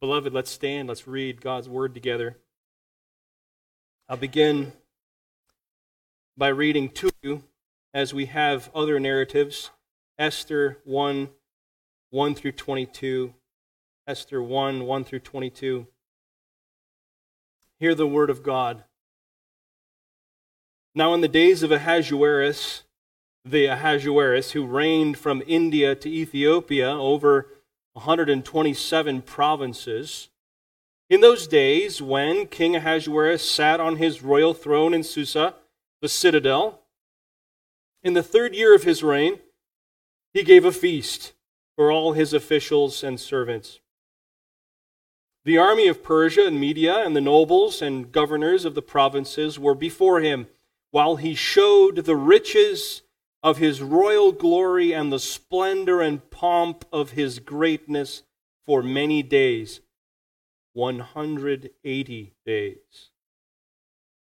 Beloved, let's stand. Let's read God's word together. I'll begin by reading to you, as we have other narratives Esther 1 1 through 22. Esther 1 1 through 22. Hear the word of God. Now, in the days of Ahasuerus, the Ahasuerus who reigned from India to Ethiopia over 127 provinces, in those days when King Ahasuerus sat on his royal throne in Susa, the citadel, in the third year of his reign, he gave a feast for all his officials and servants. The army of Persia and Media and the nobles and governors of the provinces were before him, while he showed the riches of his royal glory and the splendor and pomp of his greatness for many days 180 days.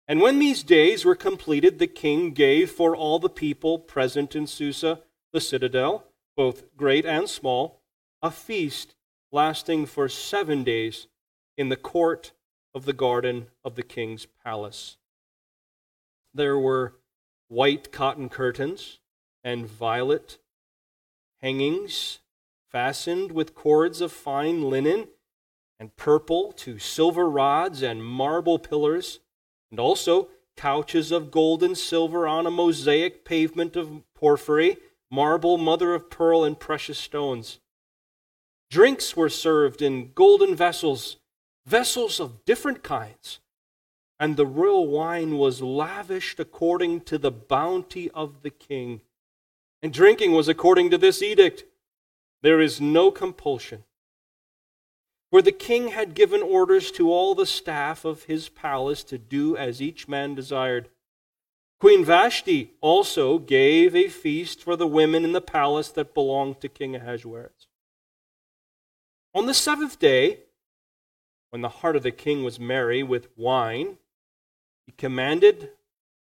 And when these days were completed, the king gave for all the people present in Susa, the citadel, both great and small, a feast lasting for seven days in the court of the garden of the king's palace. There were white cotton curtains and violet hangings fastened with cords of fine linen and purple to silver rods and marble pillars, and also couches of gold and silver on a mosaic pavement of porphyry, marble, mother of pearl, and precious stones. Drinks were served in golden vessels, vessels of different kinds, and the royal wine was lavished according to the bounty of the king. And drinking was according to this edict. There is no compulsion for the king had given orders to all the staff of his palace to do as each man desired. Queen Vashti also gave a feast for the women in the palace that belonged to King Ahasuerus. On the seventh day, when the heart of the king was merry with wine, he commanded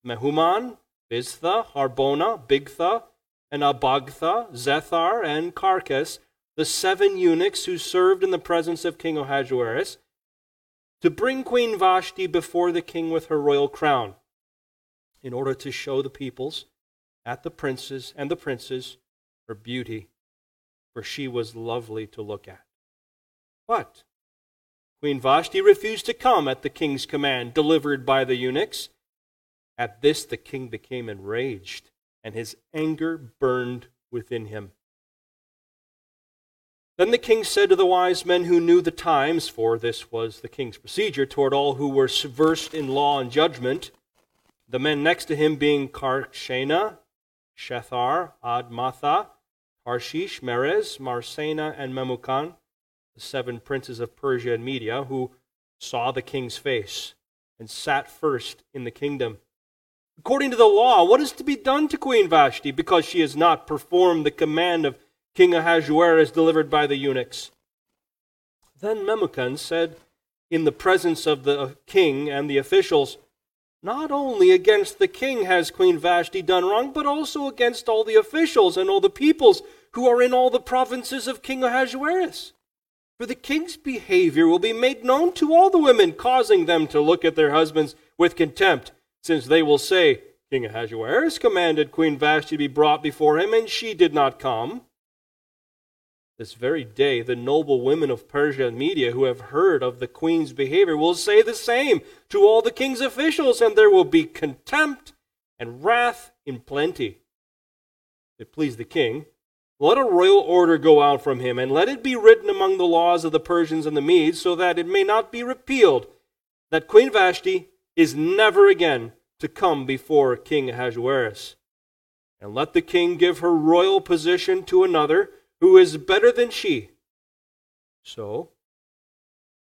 Mehuman, Biztha, Harbona, Bigtha, and Abagtha, Zethar, and Carkas the seven eunuchs who served in the presence of King Ahasuerus to bring Queen Vashti before the king with her royal crown, in order to show the peoples at the princes and the princes her beauty, for she was lovely to look at. But Queen Vashti refused to come at the king's command, delivered by the eunuchs. At this the king became enraged, and his anger burned within him. Then the king said to the wise men who knew the times, for this was the king's procedure toward all who were versed in law and judgment, the men next to him being Carshena, Shethar, Admatha, Tarshish, Meres, Marsena, and Memucan, the seven princes of Persia and Media, who saw the king's face and sat first in the kingdom. According to the law, what is to be done to Queen Vashti because she has not performed the command of King Ahasuerus delivered by the eunuchs. Then Memucan said, in the presence of the king and the officials, Not only against the king has Queen Vashti done wrong, but also against all the officials and all the peoples who are in all the provinces of King Ahasuerus. For the king's behavior will be made known to all the women, causing them to look at their husbands with contempt, since they will say, King Ahasuerus commanded Queen Vashti to be brought before him, and she did not come. This very day, the noble women of Persia and Media who have heard of the queen's behavior will say the same to all the king's officials, and there will be contempt and wrath in plenty. If it please the king, let a royal order go out from him, and let it be written among the laws of the Persians and the Medes, so that it may not be repealed, that Queen Vashti is never again to come before King Ahasuerus. And let the king give her royal position to another who is better than she. So,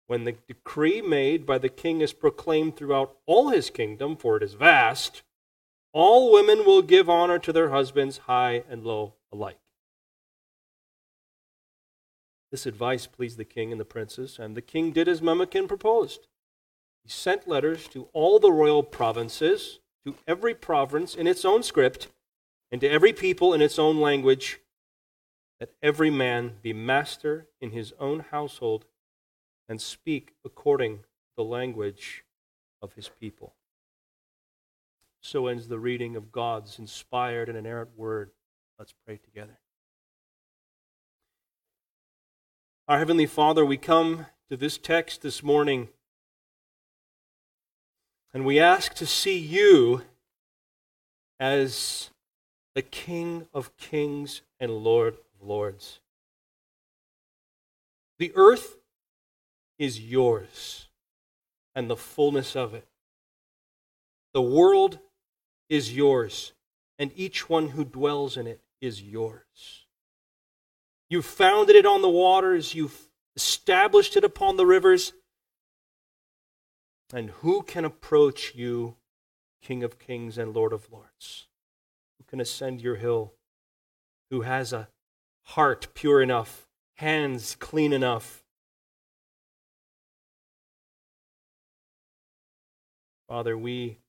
when the decree made by the king is proclaimed throughout all his kingdom, for it is vast, all women will give honor to their husbands, high and low alike. This advice pleased the king and the princes, and the king did as Memucan proposed. He sent letters to all the royal provinces, to every province in its own script, and to every people in its own language, that every man be master in his own household and speak according to the language of his people. So ends the reading of God's inspired and inerrant word. Let's pray together. Our Heavenly Father, we come to this text this morning and we ask to see you as the King of kings and Lord of lords. The earth is yours and the fullness of it. The world is yours, and each one who dwells in it is yours. You've founded it on the waters, you've established it upon the rivers. And who can approach you, King of kings and Lord of lords? Who can ascend your hill? Who has a heart pure enough, hands clean enough? Father, we,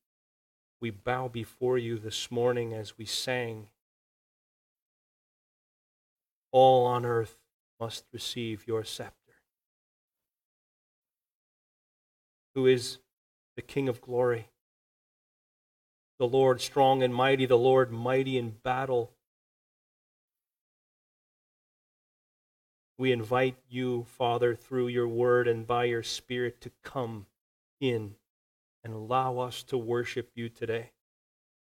we bow before you this morning as we sang. All on earth must receive your scepter. Who is the King of glory? The Lord strong and mighty, the Lord mighty in battle. We invite you, Father, through your word and by your Spirit to come in and allow us to worship you today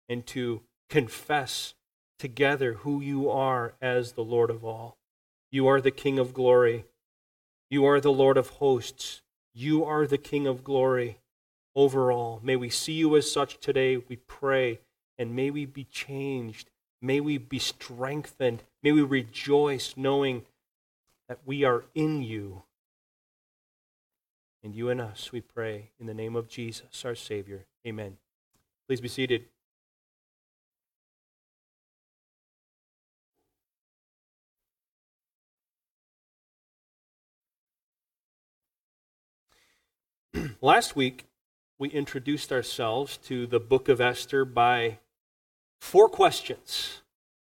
and to confess together who you are as the Lord of all. You are the King of glory. You are the Lord of hosts. You are the King of glory over all. May we see you as such today, we pray, and may we be changed. May we be strengthened. May we rejoice knowing that we are in you. And you and us, we pray in the name of Jesus, our Savior. Amen. Please be seated. Last week, we introduced ourselves to the book of Esther by four questions.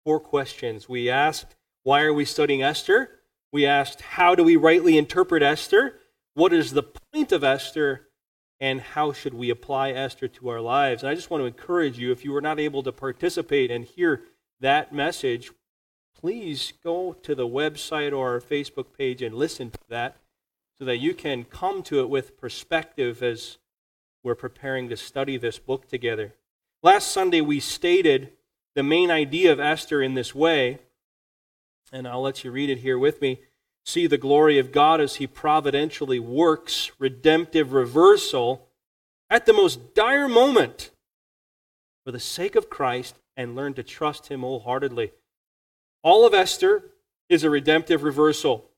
Four questions. We asked, why are we studying Esther? We asked, how do we rightly interpret Esther? What is the point of Esther? And how should we apply Esther to our lives? And I just want to encourage you, if you were not able to participate and hear that message, please go to the website or our Facebook page and listen to that so that you can come to it with perspective as we're preparing to study this book together. Last Sunday, we stated the main idea of Esther in this way, and I'll let you read it here with me see the glory of God as He providentially works redemptive reversal at the most dire moment for the sake of Christ and learn to trust Him wholeheartedly. All of Esther is a redemptive reversal.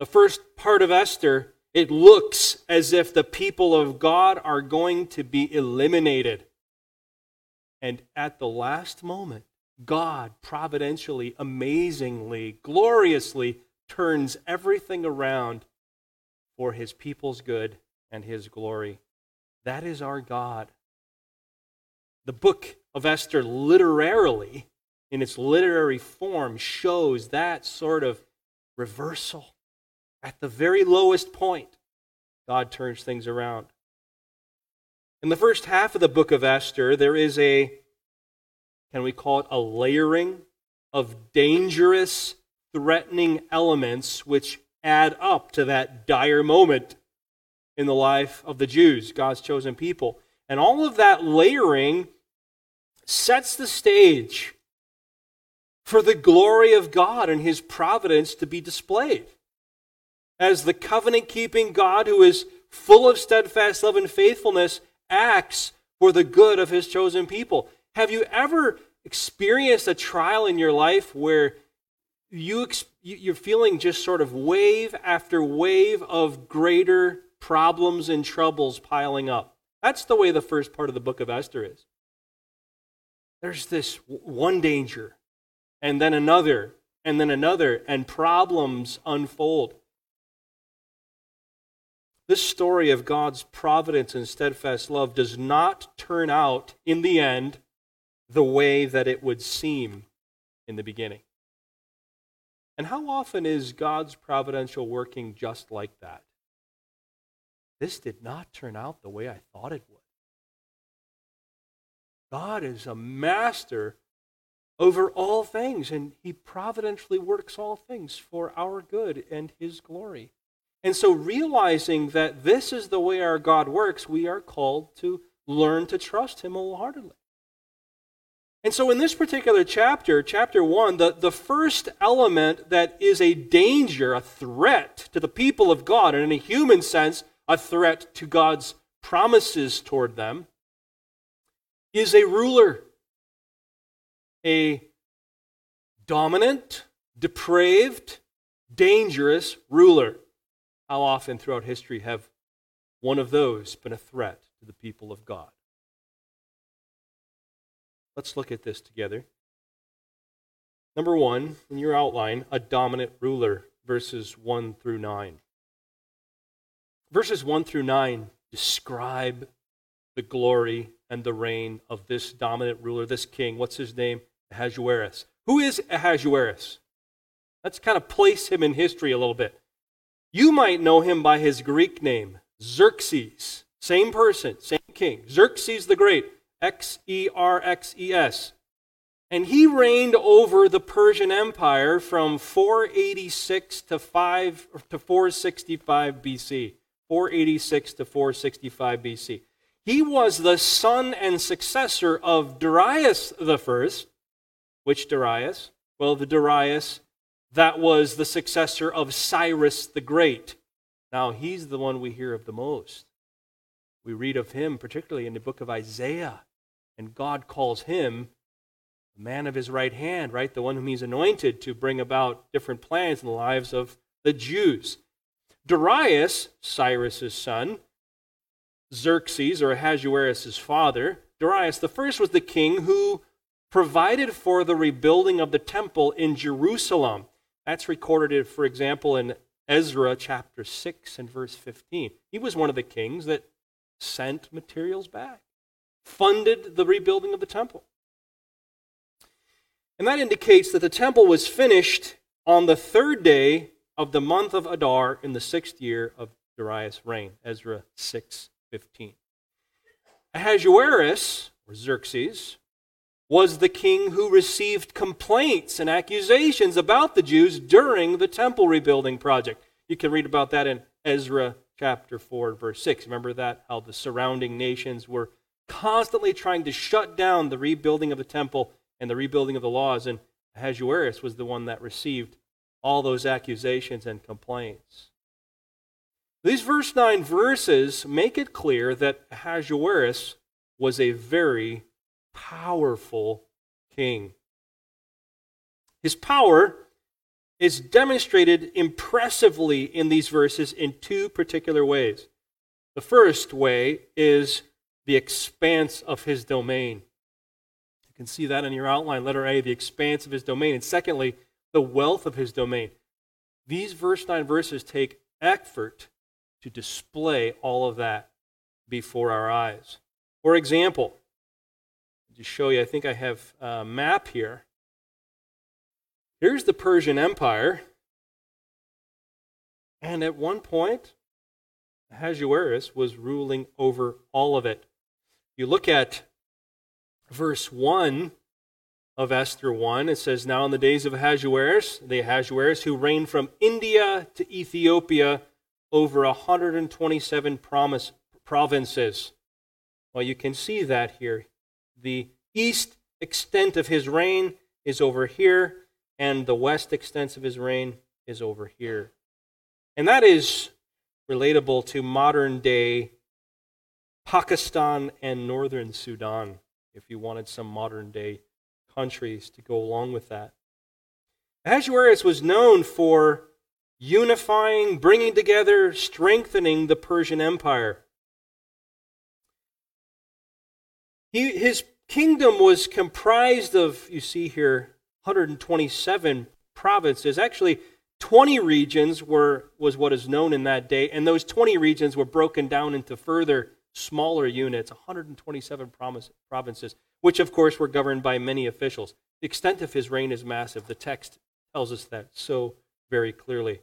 The first part of Esther, it looks as if the people of God are going to be eliminated. And at the last moment, God providentially, amazingly, gloriously turns everything around for his people's good and his glory. That is our God. The book of Esther, literarily, in its literary form, shows that sort of reversal. At the very lowest point, God turns things around. In the first half of the book of Esther, there is a, can we call it a layering of dangerous threatening elements which add up to that dire moment in the life of the Jews, God's chosen people. And all of that layering sets the stage for the glory of God and his providence to be displayed. As the covenant keeping God who is full of steadfast love and faithfulness acts for the good of his chosen people. Have you ever experienced a trial in your life where you you're feeling just sort of wave after wave of greater problems and troubles piling up. That's the way the first part of the book of Esther is. There's this one danger, and then another, and then another, and problems unfold. This story of God's providence and steadfast love does not turn out in the end the way that it would seem in the beginning. And how often is God's providential working just like that? this did not turn out the way I thought it would. God is a master over all things, and he providentially works all things for our good and his glory. And so, realizing that this is the way our God works, we are called to learn to trust him wholeheartedly. And so, in this particular chapter, chapter 1, the, the first element that is a danger, a threat to the people of God, and in a human sense, a threat to God's promises toward them, is a ruler a dominant, depraved, dangerous ruler. How often throughout history have one of those been a threat to the people of God? Let's look at this together. Number one, in your outline, a dominant ruler, verses 1 through 9. Verses 1 through 9 describe the glory and the reign of this dominant ruler, this king. What's his name? Ahasuerus. Who is Ahasuerus? Let's kind of place him in history a little bit. You might know him by his Greek name, Xerxes. Same person, same king. Xerxes the Great. X E R X E S. And he reigned over the Persian Empire from 486 to 5 to 465 BC. 486 to 465 BC. He was the son and successor of Darius the first, which Darius? Well, the Darius that was the successor of Cyrus the Great. Now, he's the one we hear of the most. We read of him particularly in the book of Isaiah, and God calls him the man of his right hand, right? The one whom he's anointed to bring about different plans in the lives of the Jews. Darius, Cyrus's son, Xerxes, or Ahasuerus' father, Darius the first was the king who provided for the rebuilding of the temple in Jerusalem. That's recorded, for example, in Ezra chapter 6 and verse 15. He was one of the kings that sent materials back, funded the rebuilding of the temple. And that indicates that the temple was finished on the third day of the month of Adar in the sixth year of Darius' reign, Ezra 6:15. Ahasuerus, or Xerxes, was the king who received complaints and accusations about the Jews during the temple rebuilding project. You can read about that in Ezra chapter 4, verse 6. Remember that? How the surrounding nations were constantly trying to shut down the rebuilding of the temple and the rebuilding of the laws. And Ahasuerus was the one that received all those accusations and complaints. These verse 9 verses make it clear that Ahasuerus was a very powerful king. His power is demonstrated impressively in these verses in two particular ways. The first way is the expanse of his domain. You can see that in your outline, letter A, the expanse of his domain. And secondly, the wealth of his domain. These verse 9 verses take effort to display all of that before our eyes. For example, to show you, I think I have a map here. Here's the Persian Empire. And at one point, Ahasuerus was ruling over all of it. You look at verse 1 of Esther 1, it says, Now in the days of Ahasuerus, the Ahasuerus who reigned from India to Ethiopia over 127 promise, provinces. Well, you can see that here the east extent of his reign is over here, and the west extent of his reign is over here. And that is relatable to modern day Pakistan and northern Sudan, if you wanted some modern day countries to go along with that. Ahasuerus was known for unifying, bringing together, strengthening the Persian Empire. He, his kingdom was comprised of, you see here, 127 provinces. Actually, 20 regions were, was what is known in that day, and those 20 regions were broken down into further smaller units, 127 provinces, which of course were governed by many officials. The extent of his reign is massive. The text tells us that so very clearly.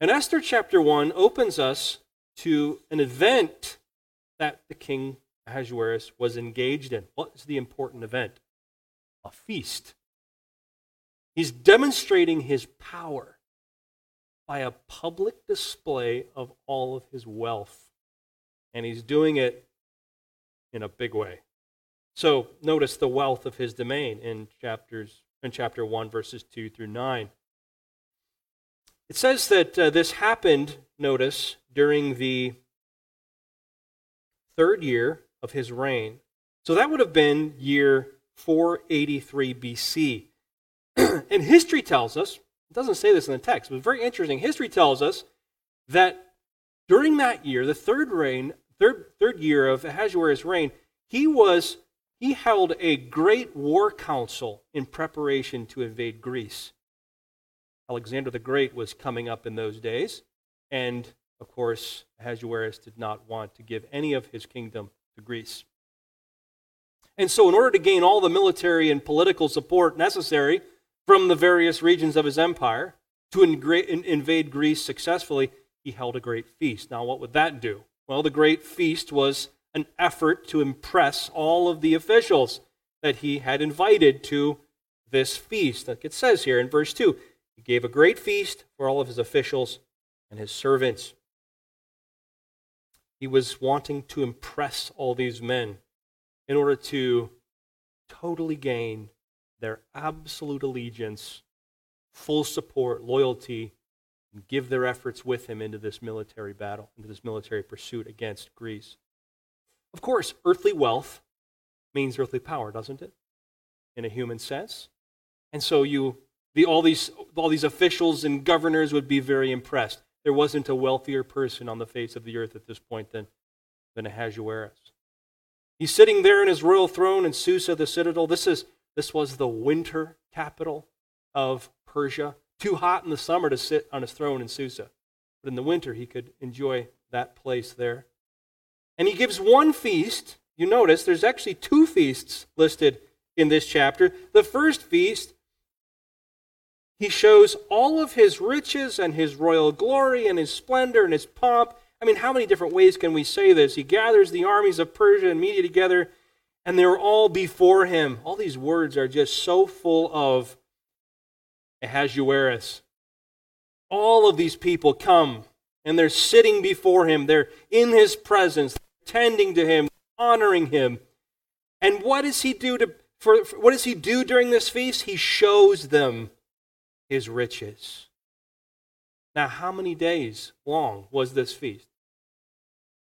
And Esther chapter 1 opens us to an event that the king Ahasuerus was engaged in. What is the important event? A feast. He's demonstrating his power by a public display of all of his wealth. And he's doing it in a big way. So notice the wealth of his domain in chapters in chapter 1 verses 2 through 9. It says that uh, this happened, notice, during the third year of his reign. So that would have been year 483 BC. and history tells us, it doesn't say this in the text, but very interesting. History tells us that during that year, the third reign, third, third year of Ahasuerus' reign, he was he held a great war council in preparation to invade Greece. Alexander the Great was coming up in those days, and of course, Ahasuerus did not want to give any of his kingdom to Greece. And so, in order to gain all the military and political support necessary from the various regions of his empire to invade Greece successfully, he held a great feast. Now, what would that do? Well, the great feast was an effort to impress all of the officials that he had invited to this feast. Like it says here in verse 2 he gave a great feast for all of his officials and his servants. He was wanting to impress all these men in order to totally gain their absolute allegiance, full support, loyalty, and give their efforts with him into this military battle, into this military pursuit against Greece. Of course, earthly wealth means earthly power, doesn't it? In a human sense. And so you the, all, these, all these officials and governors would be very impressed. There wasn't a wealthier person on the face of the earth at this point than, than Ahasuerus. He's sitting there in his royal throne in Susa, the citadel. This, is, this was the winter capital of Persia. Too hot in the summer to sit on his throne in Susa. But in the winter, he could enjoy that place there. And he gives one feast. You notice there's actually two feasts listed in this chapter. The first feast he shows all of his riches and his royal glory and his splendor and his pomp. I mean, how many different ways can we say this? He gathers the armies of Persia and Media together, and they're all before him. All these words are just so full of Ahasuerus. All of these people come, and they're sitting before him. They're in his presence, tending to him, honoring him. And what does he do to for, for what does he do during this feast? He shows them his riches. Now, how many days long was this feast?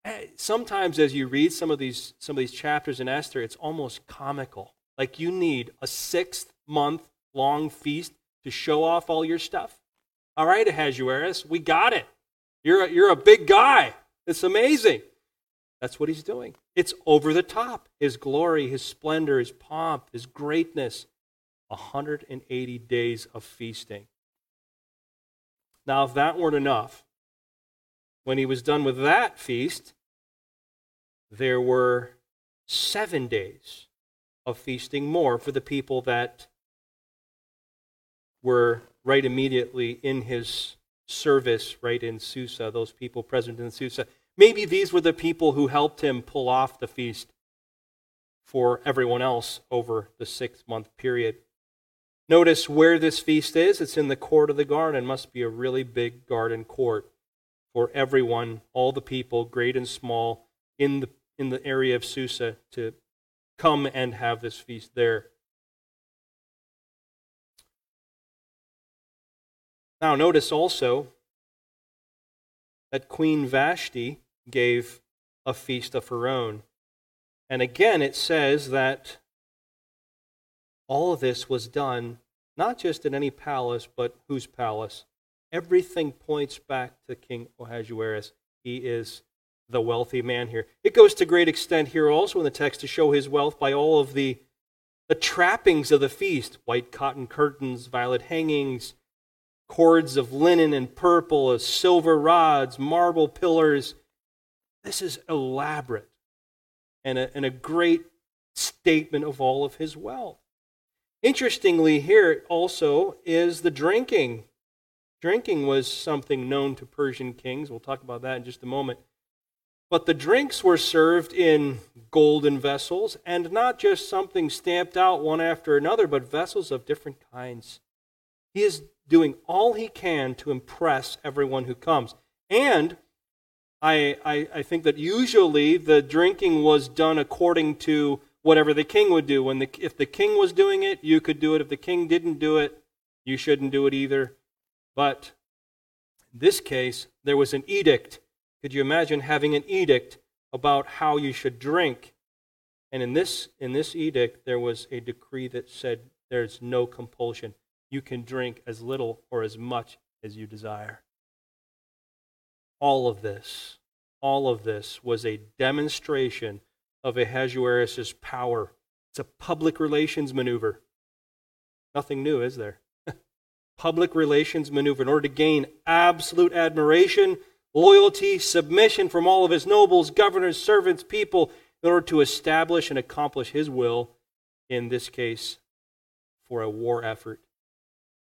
Eh, sometimes as you read some of these some of these chapters in Esther, it's almost comical. Like you need a six month long feast to show off all your stuff. All right, Ahasuerus, we got it. You're a, you're a big guy. It's amazing. That's what he's doing. It's over the top. His glory, his splendor, his pomp, his greatness. 180 days of feasting. Now, if that weren't enough, when he was done with that feast, there were seven days of feasting more for the people that were right immediately in his service, right in Susa, those people present in Susa. Maybe these were the people who helped him pull off the feast for everyone else over the six month period. Notice where this feast is. It's in the court of the garden. It must be a really big garden court for everyone, all the people, great and small, in the, in the area of Susa to come and have this feast there. Now, notice also that Queen Vashti gave a feast of her own. And again, it says that all of this was done not just in any palace, but whose palace? Everything points back to King Ahasuerus. He is the wealthy man here. It goes to great extent here also in the text to show his wealth by all of the, the trappings of the feast white cotton curtains, violet hangings, cords of linen and purple, silver rods, marble pillars. This is elaborate and a, and a great statement of all of his wealth. Interestingly, here also is the drinking. Drinking was something known to Persian kings. We'll talk about that in just a moment. But the drinks were served in golden vessels, and not just something stamped out one after another, but vessels of different kinds. He is doing all he can to impress everyone who comes. And I, I, I, think that usually the drinking was done according to whatever the king would do. When the, if the king was doing it, you could do it. If the king didn't do it, you shouldn't do it either. But in this case, there was an edict could you imagine having an edict about how you should drink? And in this, in this edict, there was a decree that said there's no compulsion. You can drink as little or as much as you desire. All of this, all of this was a demonstration of Ahasuerus' power. It's a public relations maneuver. Nothing new, is there? public relations maneuver in order to gain absolute admiration loyalty, submission from all of his nobles, governors, servants, people, in order to establish and accomplish his will, in this case, for a war effort.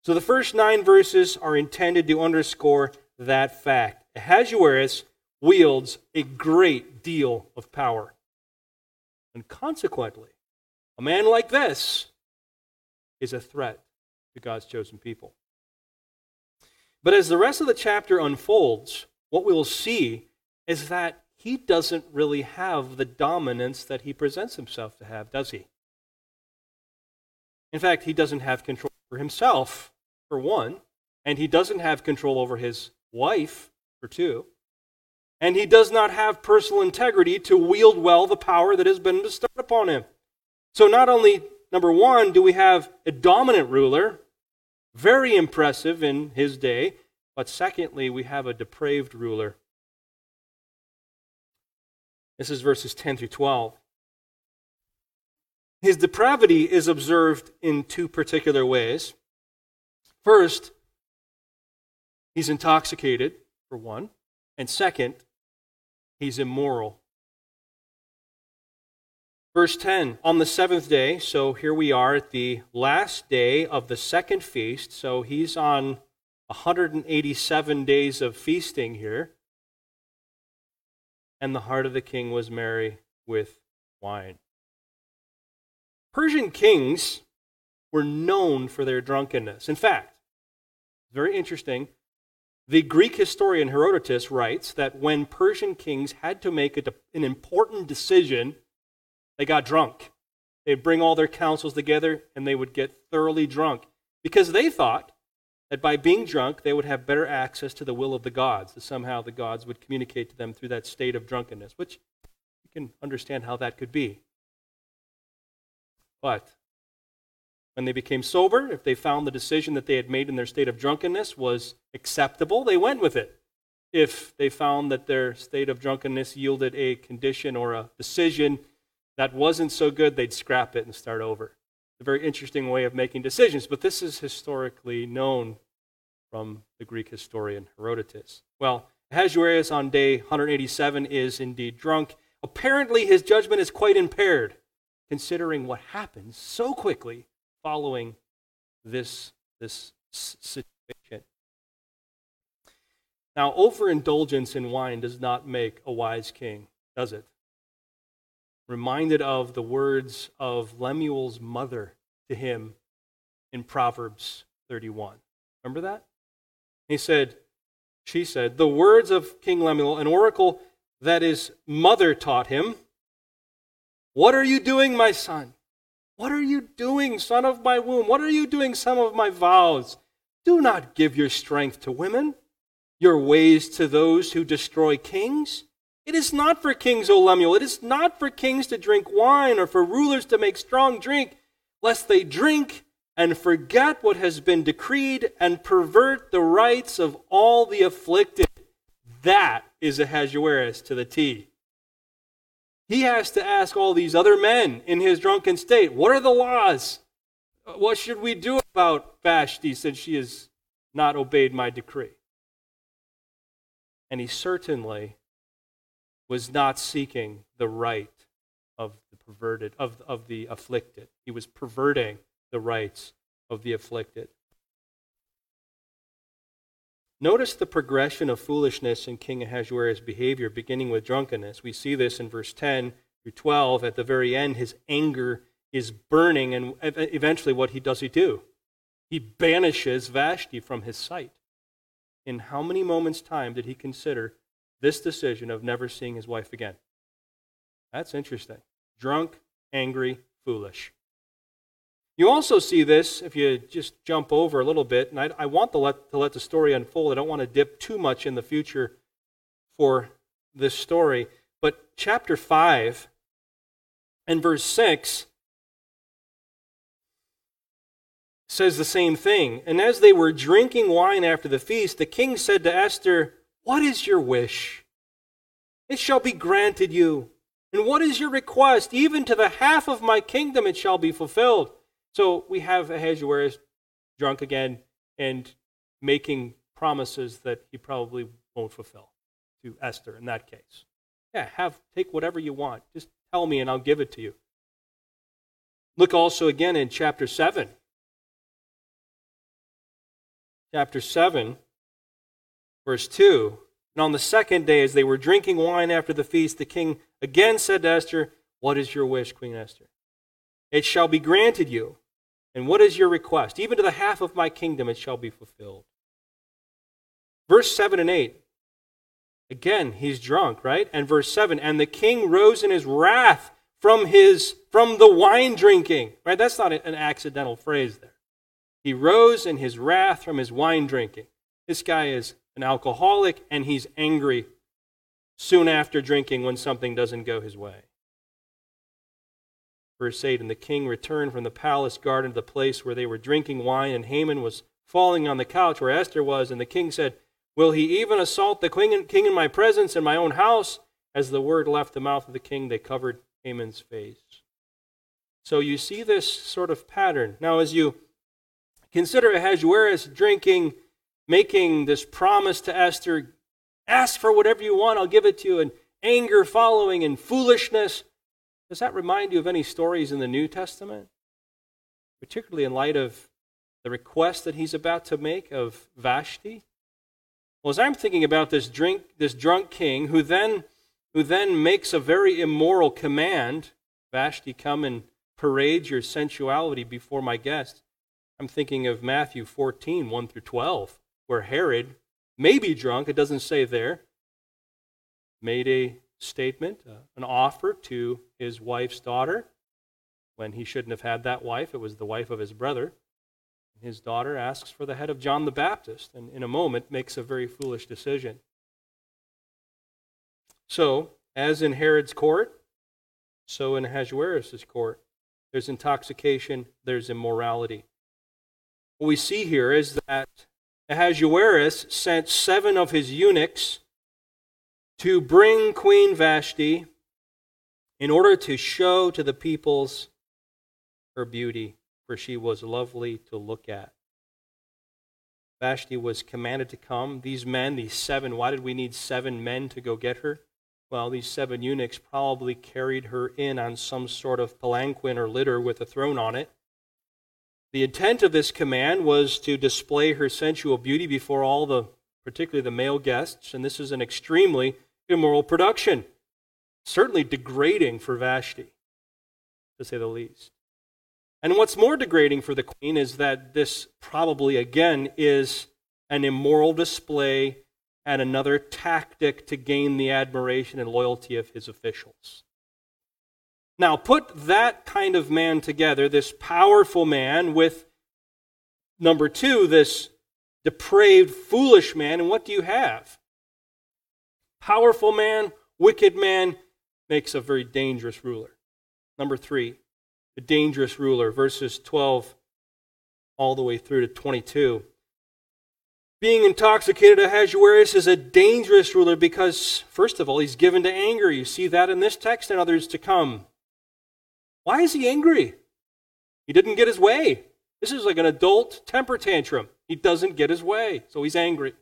So the first nine verses are intended to underscore that fact. Ahasuerus wields a great deal of power. And consequently, a man like this is a threat to God's chosen people. But as the rest of the chapter unfolds, what we'll see is that he doesn't really have the dominance that he presents himself to have, does he? In fact, he doesn't have control over himself, for one, and he doesn't have control over his wife, for two, and he does not have personal integrity to wield well the power that has been bestowed upon him. So, not only, number one, do we have a dominant ruler, very impressive in his day, but secondly, we have a depraved ruler. This is verses 10 through 12. His depravity is observed in two particular ways. First, he's intoxicated, for one, and second, he's immoral. Verse 10 On the seventh day, so here we are at the last day of the second feast, so he's on 187 days of feasting here. And the heart of the king was merry with wine. Persian kings were known for their drunkenness. In fact, very interesting, the Greek historian Herodotus writes that when Persian kings had to make a, an important decision, they got drunk. They'd bring all their councils together and they would get thoroughly drunk because they thought that by being drunk, they would have better access to the will of the gods, that somehow the gods would communicate to them through that state of drunkenness, which you can understand how that could be. But when they became sober, if they found the decision that they had made in their state of drunkenness was acceptable, they went with it. If they found that their state of drunkenness yielded a condition or a decision that wasn't so good, they'd scrap it and start over a very interesting way of making decisions, but this is historically known from the Greek historian Herodotus. Well, Ahasuerus on day 187 is indeed drunk. Apparently, his judgment is quite impaired, considering what happens so quickly following this, this situation. Now, overindulgence in wine does not make a wise king, does it? reminded of the words of Lemuel's mother to him in Proverbs 31. Remember that? He said, she said, the words of King Lemuel, an oracle that his mother taught him. What are you doing, my son? What are you doing, son of my womb? What are you doing, son of my vows? Do not give your strength to women, your ways to those who destroy kings. It is not for kings, O Lemuel. It is not for kings to drink wine or for rulers to make strong drink, lest they drink and forget what has been decreed and pervert the rights of all the afflicted. That is Ahasuerus to the T. He has to ask all these other men in his drunken state, what are the laws? What should we do about Vashti since she has not obeyed my decree? And he certainly was not seeking the right of the perverted, of, of the afflicted. He was perverting the rights of the afflicted. Notice the progression of foolishness in King Ahasuerus' behavior, beginning with drunkenness. We see this in verse 10 through 12. At the very end, his anger is burning, and eventually, what he does he do? He banishes Vashti from his sight. In how many moments' time did he consider this decision of never seeing his wife again? That's interesting. Drunk, angry, foolish. You also see this if you just jump over a little bit, and I, I want to let, to let the story unfold. I don't want to dip too much in the future for this story. But chapter 5 and verse 6 says the same thing. And as they were drinking wine after the feast, the king said to Esther, What is your wish? It shall be granted you. And what is your request? Even to the half of my kingdom it shall be fulfilled. So we have Ahasuerus drunk again and making promises that he probably won't fulfill to Esther in that case. Yeah, have take whatever you want. Just tell me and I'll give it to you. Look also again in chapter 7. Chapter 7, verse 2. And on the second day, as they were drinking wine after the feast, the king again said to Esther, What is your wish, Queen Esther? It shall be granted you. And what is your request? Even to the half of my kingdom it shall be fulfilled. Verse 7 and 8. Again, he's drunk, right? And verse 7, and the king rose in his wrath from his from the wine drinking. Right? That's not an accidental phrase there. He rose in his wrath from his wine drinking. This guy is an alcoholic and he's angry soon after drinking when something doesn't go his way. Verse 8 And the king returned from the palace garden to the place where they were drinking wine, and Haman was falling on the couch where Esther was. And the king said, Will he even assault the king in my presence in my own house? As the word left the mouth of the king, they covered Haman's face. So you see this sort of pattern. Now, as you consider Ahasuerus drinking, making this promise to Esther ask for whatever you want, I'll give it to you, and anger following, and foolishness does that remind you of any stories in the New Testament? Particularly in light of the request that he's about to make of Vashti? Well, as I'm thinking about this drink, this drunk king who then who then makes a very immoral command, Vashti, come and parade your sensuality before my guests. I'm thinking of Matthew 14, 1 through 12, where Herod may be drunk, it doesn't say there, made a statement, uh, an offer to his wife's daughter when he shouldn't have had that wife. It was the wife of his brother. His daughter asks for the head of John the Baptist and in a moment makes a very foolish decision. So, as in Herod's court, so in Ahasuerus' court, there's intoxication, there's immorality. What we see here is that Ahasuerus sent seven of his eunuchs to bring Queen Vashti in order to show to the peoples her beauty, for she was lovely to look at. Vashti was commanded to come. These men, these seven, why did we need seven men to go get her? Well, these seven eunuchs probably carried her in on some sort of palanquin or litter with a throne on it. The intent of this command was to display her sensual beauty before all the, particularly the male guests, and this is an extremely immoral production. Certainly degrading for Vashti, to say the least. And what's more degrading for the queen is that this probably, again, is an immoral display and another tactic to gain the admiration and loyalty of his officials. Now, put that kind of man together, this powerful man, with number two, this depraved, foolish man, and what do you have? Powerful man, wicked man makes a very dangerous ruler. Number three, a dangerous ruler, verses 12 all the way through to 22. Being intoxicated, Ahasuerus is a dangerous ruler because, first of all, he's given to anger. You see that in this text and others to come. Why is he angry? He didn't get his way. This is like an adult temper tantrum. He doesn't get his way, so he's angry.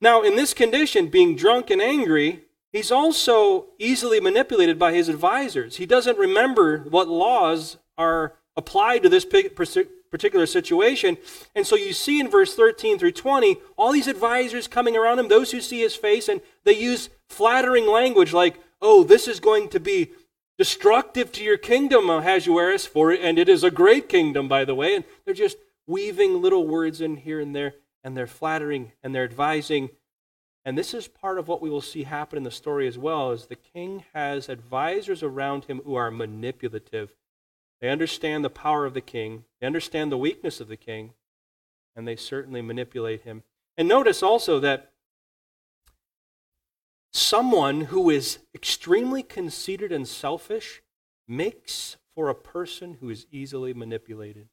Now, in this condition, being drunk and angry, he's also easily manipulated by his advisors. He doesn't remember what laws are applied to this particular situation. And so you see in verse 13 through 20, all these advisors coming around him, those who see his face, and they use flattering language like, oh, this is going to be destructive to your kingdom, Ahasuerus, for it, and it is a great kingdom, by the way. And they're just weaving little words in here and there, and they're flattering and they're advising. And this is part of what we will see happen in the story as well, is the king has advisors around him who are manipulative. They understand the power of the king, they understand the weakness of the king, and they certainly manipulate him. And notice also that someone who is extremely conceited and selfish makes for a person who is easily manipulated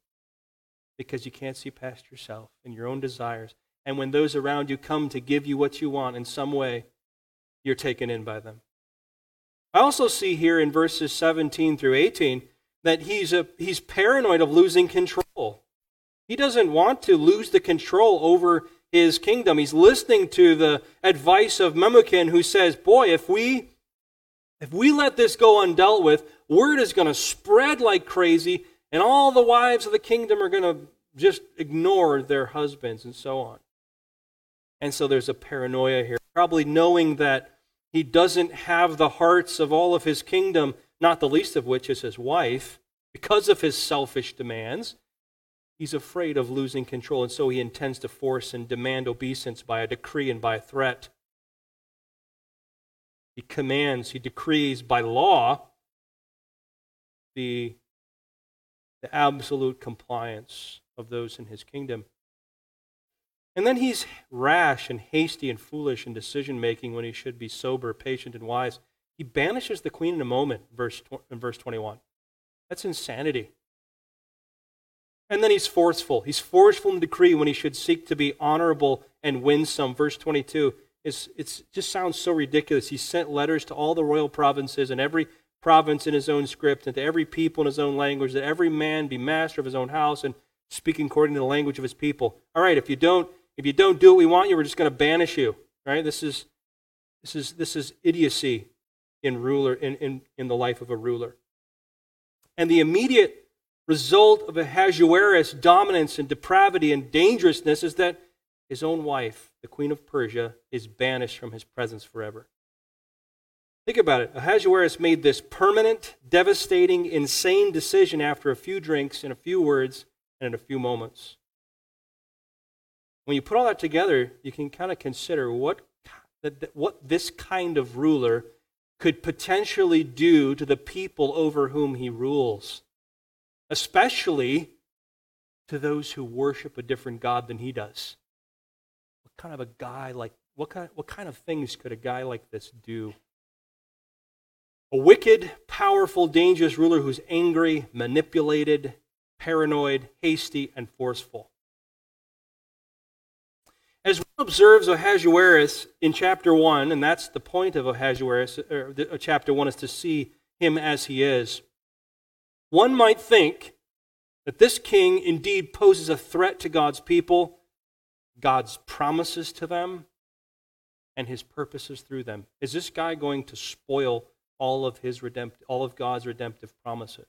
because you can't see past yourself and your own desires. And when those around you come to give you what you want in some way, you're taken in by them. I also see here in verses 17 through 18 that he's, a, he's paranoid of losing control. He doesn't want to lose the control over his kingdom. He's listening to the advice of Memucan, who says, Boy, if we, if we let this go undealt with, word is going to spread like crazy, and all the wives of the kingdom are going to just ignore their husbands and so on. And so there's a paranoia here, probably knowing that he doesn't have the hearts of all of his kingdom, not the least of which is his wife, because of his selfish demands. He's afraid of losing control, and so he intends to force and demand obeisance by a decree and by a threat. He commands, he decrees by law the, the absolute compliance of those in his kingdom. And then he's rash and hasty and foolish in decision making when he should be sober, patient, and wise. He banishes the queen in a moment, verse, in verse 21. That's insanity. And then he's forceful. He's forceful in decree when he should seek to be honorable and winsome. Verse 22 is it just sounds so ridiculous. He sent letters to all the royal provinces and every province in his own script and to every people in his own language that every man be master of his own house and speaking according to the language of his people. All right, if you don't if you don't do what we want you, we're just going to banish you. Right? This is this is this is idiocy in ruler in, in, in the life of a ruler. And the immediate result of Ahasuerus' dominance and depravity and dangerousness is that his own wife, the queen of Persia, is banished from his presence forever. Think about it. Ahasuerus made this permanent, devastating, insane decision after a few drinks, in a few words, and in a few moments. When you put all that together, you can kind of consider what, what this kind of ruler could potentially do to the people over whom he rules especially to those who worship a different God than he does. What kind of a guy like what kind, what kind of things could a guy like this do? A wicked, powerful, dangerous ruler who's angry, manipulated, paranoid, hasty, and forceful. As one observes Ahasuerus in chapter 1, and that's the point of Ahasuerus, or uh, chapter 1 is to see him as he is. One might think that this king indeed poses a threat to God's people, God's promises to them, and his purposes through them. Is this guy going to spoil all of his redempt, all of God's redemptive promises?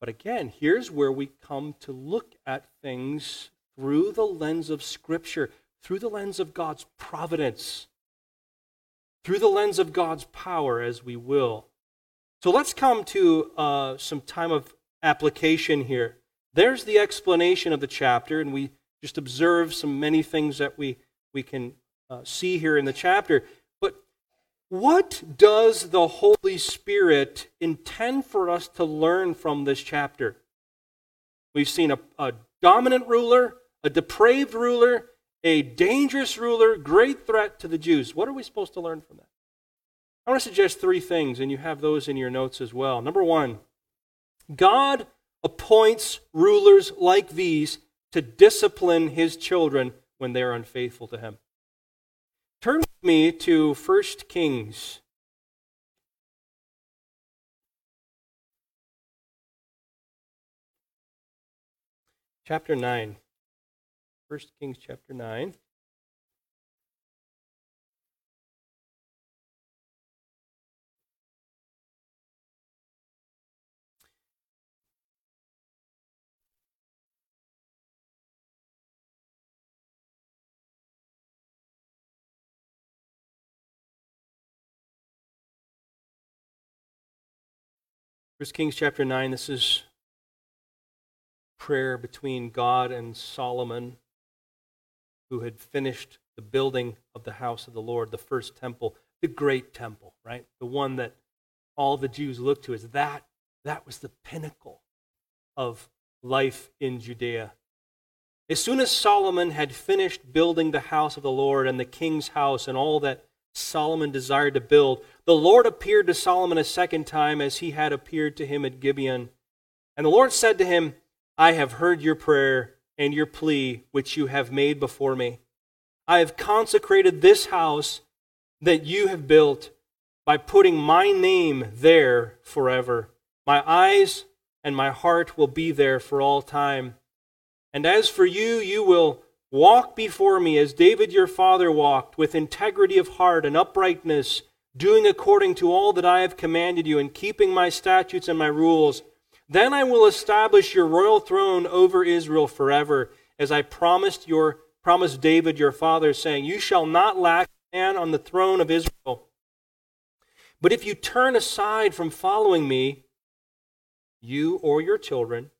But again, here's where we come to look at things through the lens of Scripture, through the lens of God's providence, through the lens of God's power, as we will. So let's come to uh, some time of application here. There's the explanation of the chapter, and we just observe some many things that we, we can uh, see here in the chapter. What does the Holy Spirit intend for us to learn from this chapter? We've seen a, a dominant ruler, a depraved ruler, a dangerous ruler, great threat to the Jews. What are we supposed to learn from that? I want to suggest three things, and you have those in your notes as well. Number one, God appoints rulers like these to discipline his children when they are unfaithful to him. Turn with me to 1 Kings. Chapter 9. 1 Kings chapter 9. First Kings chapter 9, this is prayer between God and Solomon, who had finished the building of the house of the Lord, the first temple, the great temple, right? The one that all the Jews looked to as that that was the pinnacle of life in Judea. As soon as Solomon had finished building the house of the Lord and the king's house and all that Solomon desired to build, the Lord appeared to Solomon a second time as he had appeared to him at Gibeon. And the Lord said to him, I have heard your prayer and your plea which you have made before me. I have consecrated this house that you have built by putting my name there forever. My eyes and my heart will be there for all time. And as for you, you will walk before me as David your father walked, with integrity of heart and uprightness, doing according to all that I have commanded you, and keeping my statutes and my rules. Then I will establish your royal throne over Israel forever, as I promised your promised David your father, saying, You shall not lack man on the throne of Israel. But if you turn aside from following me, you or your children,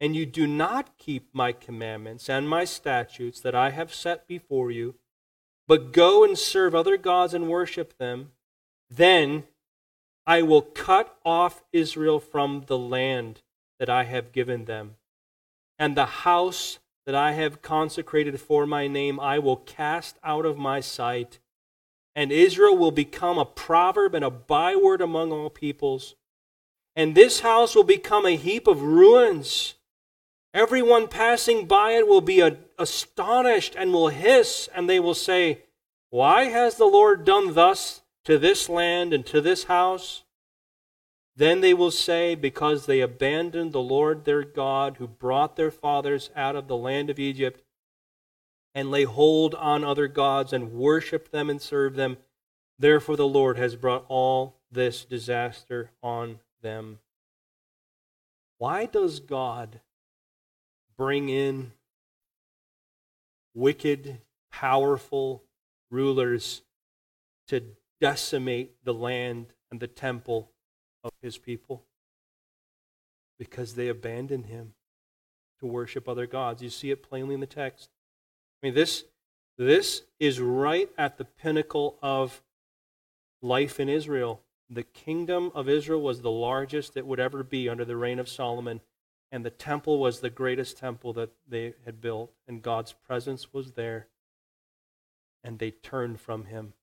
and you do not keep my commandments and my statutes that I have set before you, but go and serve other gods and worship them, then I will cut off Israel from the land that I have given them, and the house that I have consecrated for my name I will cast out of my sight. And Israel will become a proverb and a byword among all peoples. And this house will become a heap of ruins Everyone passing by it will be astonished and will hiss, and they will say, Why has the Lord done thus to this land and to this house? Then they will say, Because they abandoned the Lord their God, who brought their fathers out of the land of Egypt, and lay hold on other gods and worship them and serve them. Therefore, the Lord has brought all this disaster on them. Why does God bring in wicked, powerful rulers to decimate the land and the temple of his people because they abandoned him to worship other gods. You see it plainly in the text. I mean, this, this is right at the pinnacle of life in Israel. The kingdom of Israel was the largest it would ever be under the reign of Solomon. And the temple was the greatest temple that they had built, and God's presence was there. And they turned from him.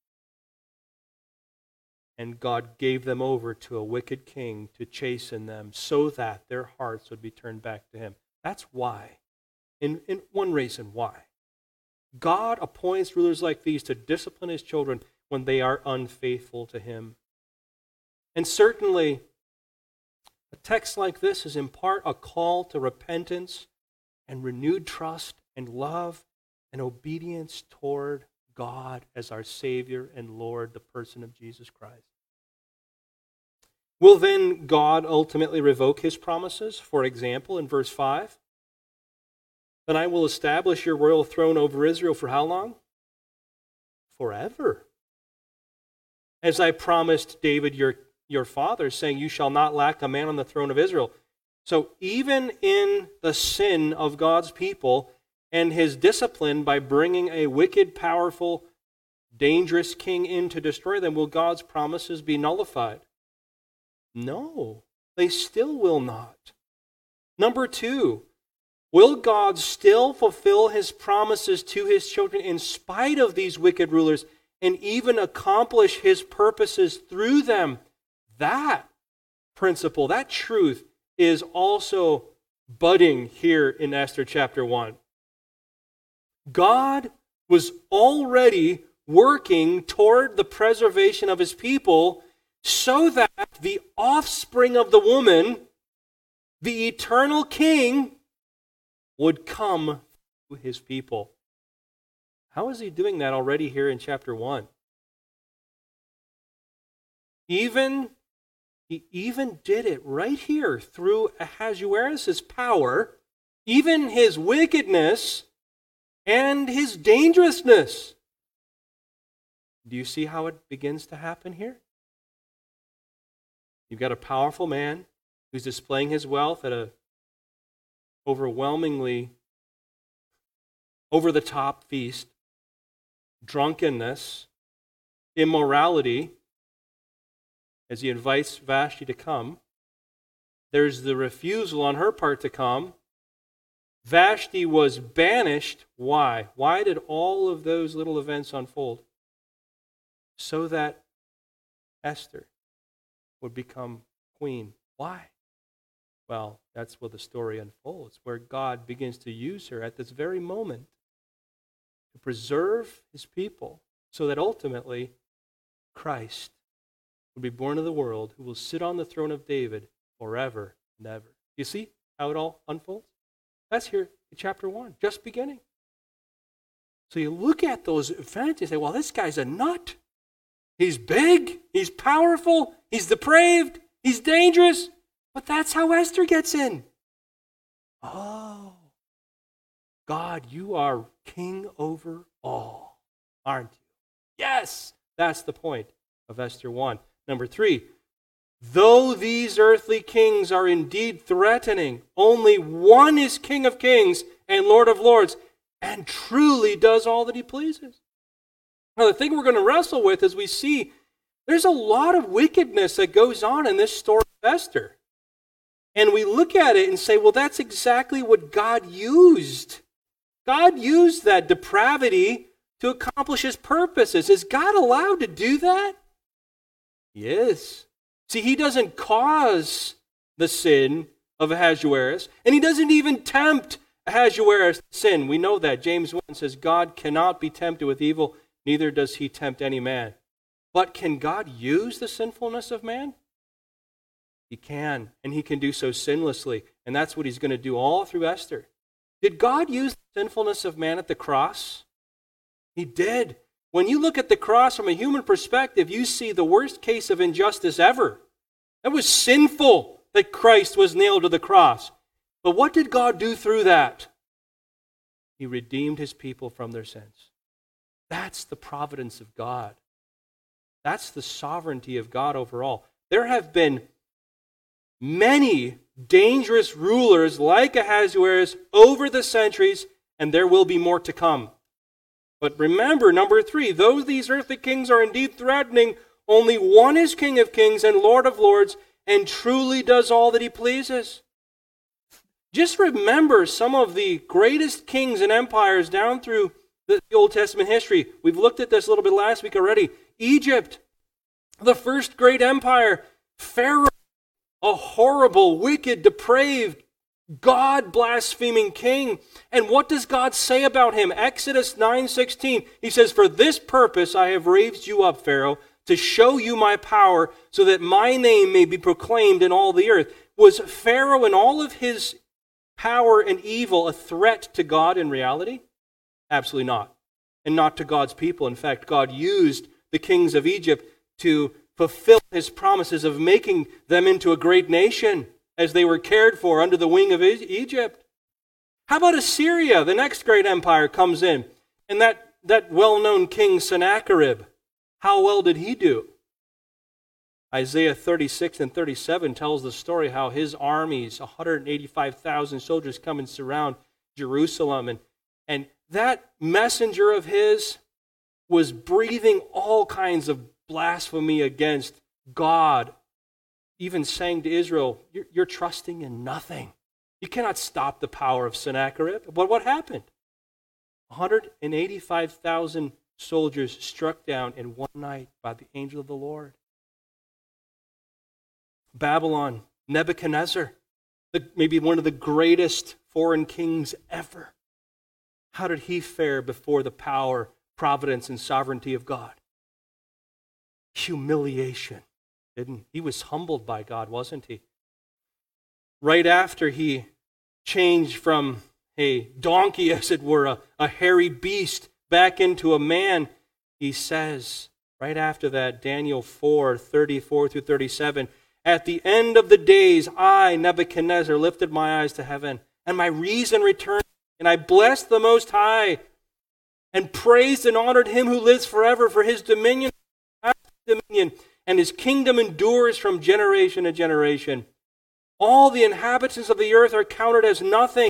And God gave them over to a wicked king to chasten them so that their hearts would be turned back to him. That's why. In, in one reason why. God appoints rulers like these to discipline his children when they are unfaithful to him. And certainly, a text like this is in part a call to repentance and renewed trust and love and obedience toward God as our Savior and Lord, the person of Jesus Christ. Will then God ultimately revoke his promises? For example, in verse 5, then I will establish your royal throne over Israel for how long? Forever. As I promised David, your your fathers, saying, You shall not lack a man on the throne of Israel. So, even in the sin of God's people and his discipline by bringing a wicked, powerful, dangerous king in to destroy them, will God's promises be nullified? No, they still will not. Number two, will God still fulfill his promises to his children in spite of these wicked rulers and even accomplish his purposes through them? That principle, that truth, is also budding here in Esther chapter 1. God was already working toward the preservation of his people so that the offspring of the woman, the eternal king, would come to his people. How is he doing that already here in chapter 1? Even he even did it right here through Ahasuerus' power, even his wickedness and his dangerousness. Do you see how it begins to happen here? You've got a powerful man who's displaying his wealth at a overwhelmingly over the top feast, drunkenness, immorality, as he invites Vashti to come. There's the refusal on her part to come. Vashti was banished. Why? Why did all of those little events unfold? So that Esther would become queen. Why? Well, that's where the story unfolds, where God begins to use her at this very moment to preserve his people so that ultimately Christ be born of the world who will sit on the throne of David forever and ever. You see how it all unfolds? That's here in chapter 1, just beginning. So you look at those events and say, well, this guy's a nut. He's big, he's powerful, he's depraved, he's dangerous. But that's how Esther gets in. Oh, God, you are king over all, aren't you? Yes, that's the point of Esther 1. Number three, though these earthly kings are indeed threatening, only one is King of kings and Lord of lords, and truly does all that he pleases. Now, the thing we're going to wrestle with is we see there's a lot of wickedness that goes on in this story of Esther. And we look at it and say, well, that's exactly what God used. God used that depravity to accomplish his purposes. Is God allowed to do that? He is. See, he doesn't cause the sin of Ahasuerus, and he doesn't even tempt Ahasuerus' sin. We know that. James 1 says, God cannot be tempted with evil, neither does he tempt any man. But can God use the sinfulness of man? He can, and he can do so sinlessly. And that's what he's going to do all through Esther. Did God use the sinfulness of man at the cross? He did. When you look at the cross from a human perspective, you see the worst case of injustice ever. It was sinful that Christ was nailed to the cross. But what did God do through that? He redeemed his people from their sins. That's the providence of God. That's the sovereignty of God overall. There have been many dangerous rulers like Ahasuerus over the centuries, and there will be more to come. But remember, number three, though these earthly kings are indeed threatening, only one is King of kings and Lord of lords, and truly does all that he pleases. Just remember some of the greatest kings and empires down through the Old Testament history. We've looked at this a little bit last week already. Egypt, the first great empire, Pharaoh, a horrible, wicked, depraved, God blaspheming king. And what does God say about him? Exodus 9:16. He says, "For this purpose I have raised you up, Pharaoh, to show you my power, so that my name may be proclaimed in all the earth." Was Pharaoh and all of his power and evil a threat to God in reality? Absolutely not. And not to God's people. In fact, God used the kings of Egypt to fulfill his promises of making them into a great nation as they were cared for under the wing of Egypt. How about Assyria? The next great empire comes in. And that, that well known king Sennacherib, how well did he do? Isaiah 36 and 37 tells the story how his armies, 185,000 soldiers, come and surround Jerusalem. And, and that messenger of his was breathing all kinds of blasphemy against God, even saying to Israel, You're, you're trusting in nothing. You cannot stop the power of Sennacherib. But what happened? 185,000 soldiers struck down in one night by the angel of the Lord. Babylon, Nebuchadnezzar, the, maybe one of the greatest foreign kings ever. How did he fare before the power, providence, and sovereignty of God? humiliation, didn't he? He was humbled by God, wasn't he? Right after he changed from a donkey, as it were, a, a hairy beast, back into a man, he says, right after that, Daniel 4 34 through 37, at the end of the days, I, Nebuchadnezzar, lifted my eyes to heaven, and my reason returned, and I blessed the Most High, and praised and honored him who lives forever, for his dominion dominion, and his kingdom endures from generation to generation. All the inhabitants of the earth are counted as nothing.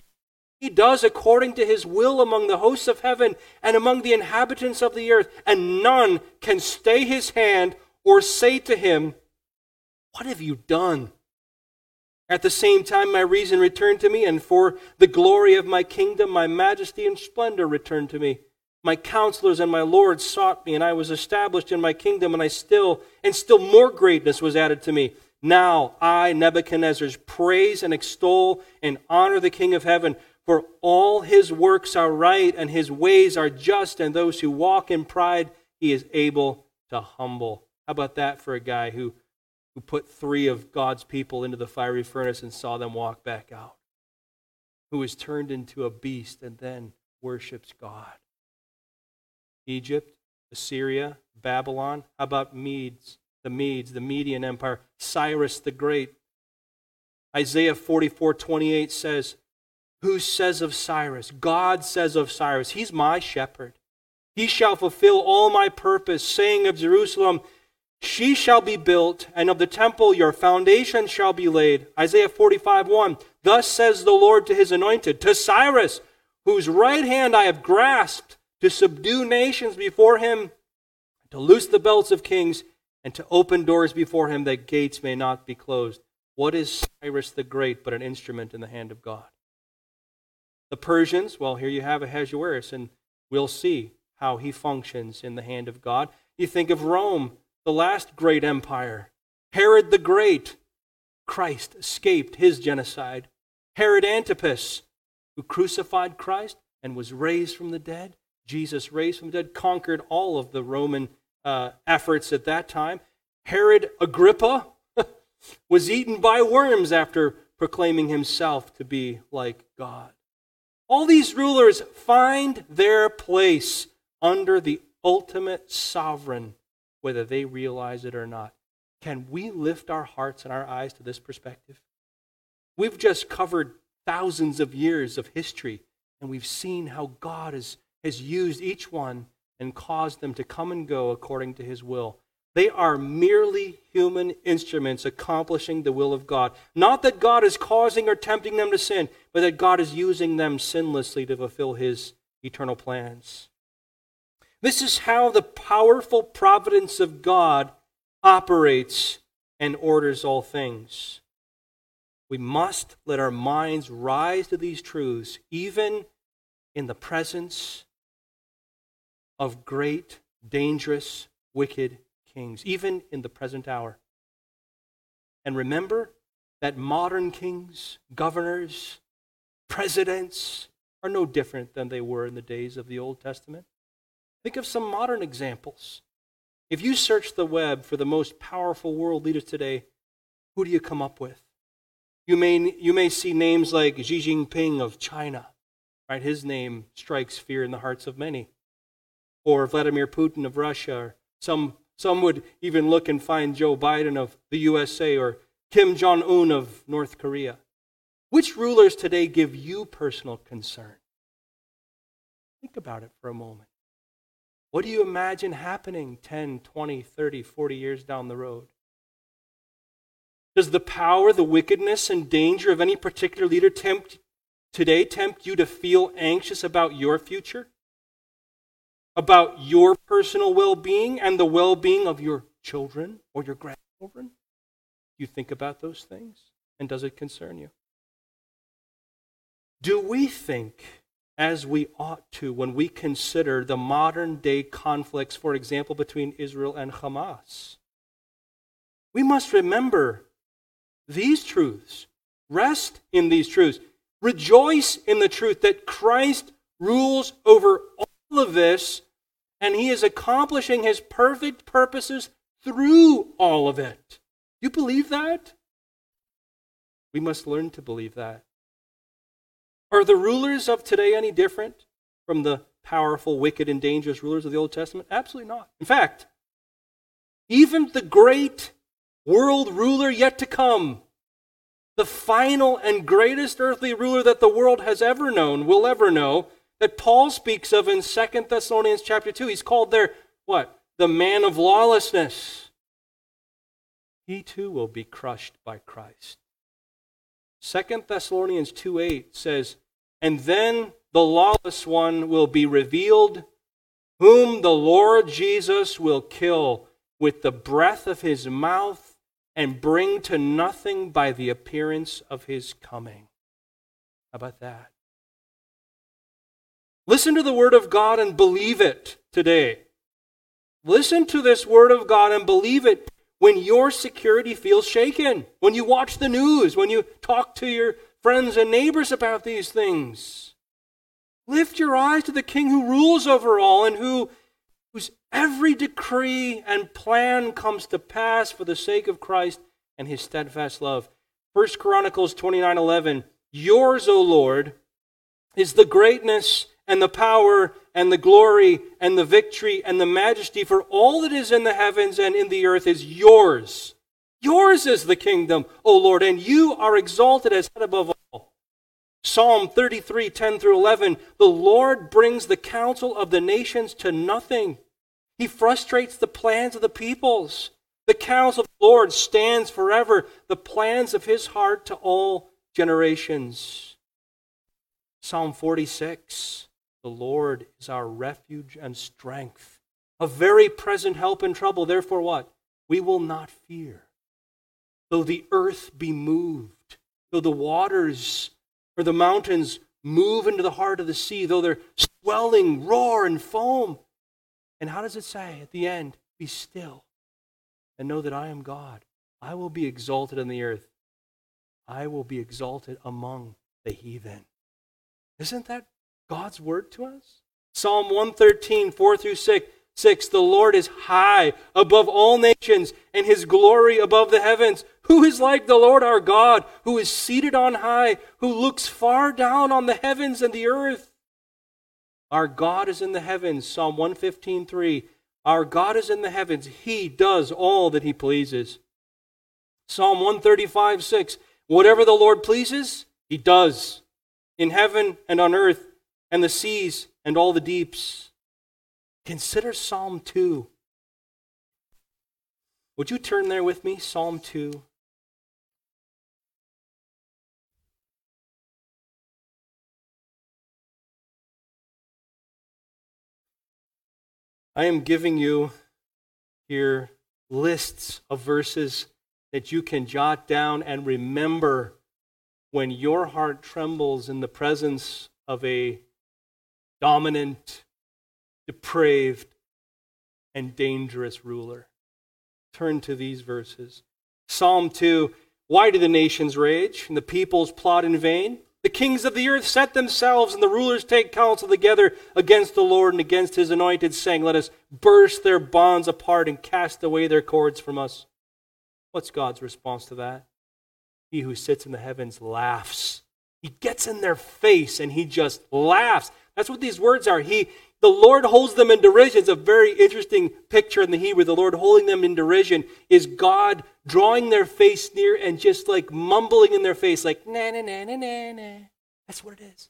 He does according to his will among the hosts of heaven and among the inhabitants of the earth, and none can stay his hand or say to him, What have you done? At the same time, my reason returned to me, and for the glory of my kingdom, my majesty and splendor returned to me. My counselors and my lords sought me, and I was established in my kingdom, and I still, and still more greatness was added to me. Now I, Nebuchadnezzar, praise and extol and honor the King of heaven, for all his works are right, and his ways are just, and those who walk in pride he is able to humble. How about that for a guy who, who put three of God's people into the fiery furnace and saw them walk back out? Who was turned into a beast and then worships God? Egypt, Assyria, Babylon. How about Medes? The Medes, the Median Empire, Cyrus the Great. Isaiah 44 28 says, Who says of Cyrus? God says of Cyrus, He's my shepherd. He shall fulfill all my purpose, saying of Jerusalem, She shall be built, and of the temple your foundation shall be laid. Isaiah 45 1. Thus says the Lord to his anointed, to Cyrus, whose right hand I have grasped to subdue nations before him, to loose the belts of kings, and to open doors before him that gates may not be closed. What is Cyrus the Great but an instrument in the hand of God? The Persians, well, here you have Ahasuerus, and we'll see how he functions in the hand of God. You think of Rome, the last great empire. Herod the Great, Christ escaped his genocide. Herod Antipas, who crucified Christ and was raised from the dead. Jesus raised from the dead, conquered all of the Roman uh, efforts at that time. Herod Agrippa was eaten by worms after proclaiming himself to be like God. All these rulers find their place under the ultimate sovereign, whether they realize it or not. Can we lift our hearts and our eyes to this perspective? We've just covered thousands of years of history, and we've seen how God is has used each one and caused them to come and go according to his will. They are merely human instruments accomplishing the will of God. Not that God is causing or tempting them to sin, but that God is using them sinlessly to fulfill his eternal plans. This is how the powerful providence of God operates and orders all things. We must let our minds rise to these truths, even in the presence of great, dangerous, wicked kings, even in the present hour. And remember that modern kings, governors, presidents are no different than they were in the days of the Old Testament. Think of some modern examples. If you search the web for the most powerful world leaders today, who do you come up with? You may, you may see names like Xi Jinping of China. Right? His name strikes fear in the hearts of many or Vladimir Putin of Russia. Or some, some would even look and find Joe Biden of the USA or Kim Jong un of North Korea. Which rulers today give you personal concern? Think about it for a moment. What do you imagine happening 10, 20, 30, 40 years down the road? Does the power, the wickedness, and danger of any particular leader tempt today tempt you to feel anxious about your future? About your personal well being and the well being of your children or your grandchildren? You think about those things? And does it concern you? Do we think, as we ought to, when we consider the modern day conflicts, for example, between Israel and Hamas? We must remember these truths, rest in these truths, rejoice in the truth that Christ rules over all of this and he is accomplishing his perfect purposes through all of it. You believe that? We must learn to believe that. Are the rulers of today any different from the powerful, wicked, and dangerous rulers of the Old Testament? Absolutely not. In fact, even the great world ruler yet to come, the final and greatest earthly ruler that the world has ever known, will ever know, that Paul speaks of in Second Thessalonians chapter 2. He's called there what? The man of lawlessness. he too will be crushed by Christ. 2 Thessalonians 2 8 says, And then the lawless one will be revealed, whom the Lord Jesus will kill with the breath of his mouth and bring to nothing by the appearance of his coming. How about that? Listen to the word of God and believe it today. Listen to this word of God and believe it when your security feels shaken, when you watch the news, when you talk to your friends and neighbors about these things. Lift your eyes to the King who rules over all and who whose every decree and plan comes to pass for the sake of Christ and his steadfast love. 1 Chronicles 29:11 Yours, O Lord, is the greatness and the power and the glory and the victory and the majesty for all that is in the heavens and in the earth is yours. Yours is the kingdom, O Lord, and you are exalted as head above all. Psalm 33, 10 through 11. The Lord brings the counsel of the nations to nothing. He frustrates the plans of the peoples. The counsel of the Lord stands forever, the plans of his heart to all generations. Psalm 46 The Lord is our refuge and strength, a very present help in trouble. Therefore, what? We will not fear. Though the earth be moved, though the waters or the mountains move into the heart of the sea, though they're swelling, roar, and foam. And how does it say at the end? Be still and know that I am God. I will be exalted on the earth. I will be exalted among the heathen. Isn't that God's word to us? Psalm 113, 4 through 6. 6 The Lord is high above all nations, and his glory above the heavens. Who is like the Lord our God, who is seated on high, who looks far down on the heavens and the earth? Our God is in the heavens. Psalm 115, 3. Our God is in the heavens. He does all that he pleases. Psalm 135, 6. Whatever the Lord pleases, he does in heaven and on earth and the seas and all the deeps. Consider Psalm 2. Would you turn there with me? Psalm 2. I am giving you here lists of verses that you can jot down and remember when your heart trembles in the presence of a dominant, depraved, and dangerous ruler. Turn to these verses. Psalm 2 Why do the nations rage and the peoples plot in vain? The kings of the earth set themselves, and the rulers take counsel together against the Lord and against his anointed, saying, Let us burst their bonds apart and cast away their cords from us. What's God's response to that? He who sits in the heavens laughs. He gets in their face and he just laughs. That's what these words are. He, the Lord holds them in derision. It's a very interesting picture in the Hebrew. The Lord holding them in derision is God drawing their face near and just like mumbling in their face, like, na na na na na na. That's what it is.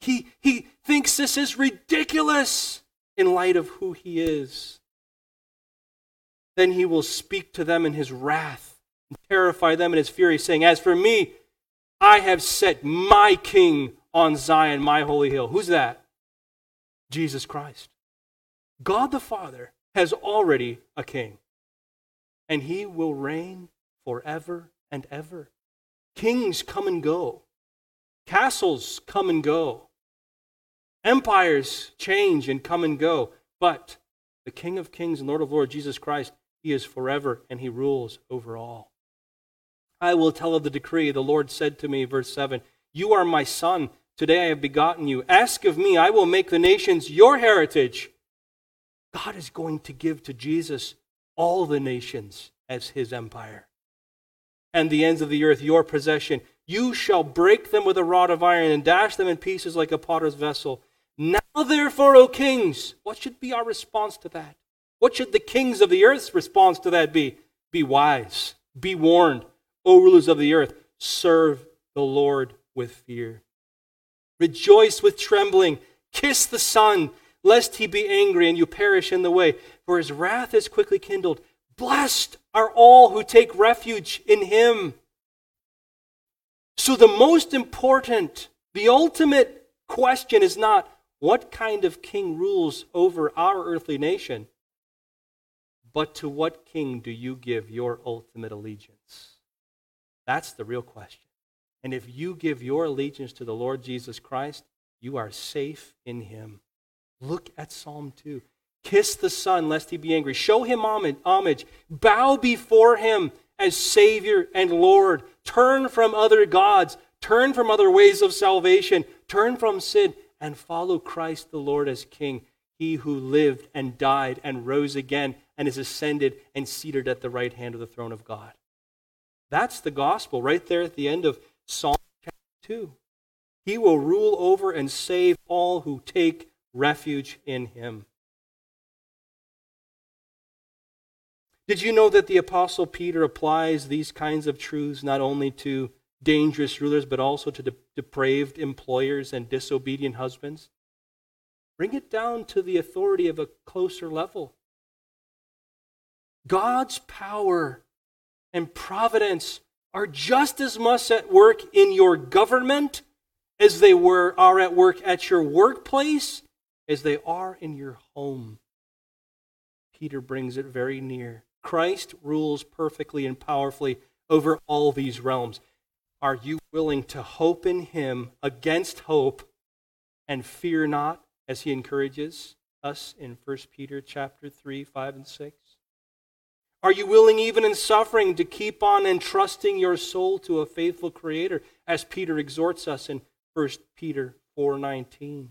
He, he thinks this is ridiculous in light of who he is. Then he will speak to them in his wrath and terrify them in his fury, saying, As for me, I have set my king on Zion, my holy hill. Who's that? Jesus Christ. God the Father has already a king, and he will reign forever and ever. Kings come and go, castles come and go, empires change and come and go, but the King of Kings and Lord of Lords, Jesus Christ, he is forever and he rules over all. I will tell of the decree. The Lord said to me, verse 7 You are my son. Today I have begotten you. Ask of me, I will make the nations your heritage. God is going to give to Jesus all the nations as his empire, and the ends of the earth your possession. You shall break them with a rod of iron and dash them in pieces like a potter's vessel. Now, therefore, O kings, what should be our response to that? What should the kings of the earth's response to that be? Be wise, be warned, O rulers of the earth, serve the Lord with fear. Rejoice with trembling, kiss the Son, lest he be angry and you perish in the way, for his wrath is quickly kindled. Blessed are all who take refuge in him. So, the most important, the ultimate question is not what kind of king rules over our earthly nation, but to what king do you give your ultimate allegiance? That's the real question. And if you give your allegiance to the Lord Jesus Christ, you are safe in him. Look at Psalm 2. Kiss the Son, lest he be angry. Show him homage. Bow before him as Savior and Lord. Turn from other gods. Turn from other ways of salvation. Turn from sin and follow Christ the Lord as King. He who lived and died and rose again and is ascended and seated at the right hand of the throne of God. That's the gospel right there at the end of Psalm chapter 2. He will rule over and save all who take refuge in him. Did you know that the Apostle Peter applies these kinds of truths not only to dangerous rulers, but also to de- depraved employers and disobedient husbands? Bring it down to the authority of a closer level. God's power and providence are just as much at work in your government as they were, are at work at your workplace as they are in your home. Peter brings it very near. Christ rules perfectly and powerfully over all these realms. Are you willing to hope in him against hope and fear not as he encourages us in 1 Peter chapter 3, 5 and 6? Are you willing, even in suffering, to keep on entrusting your soul to a faithful Creator, as Peter exhorts us in 1 Peter 4:19?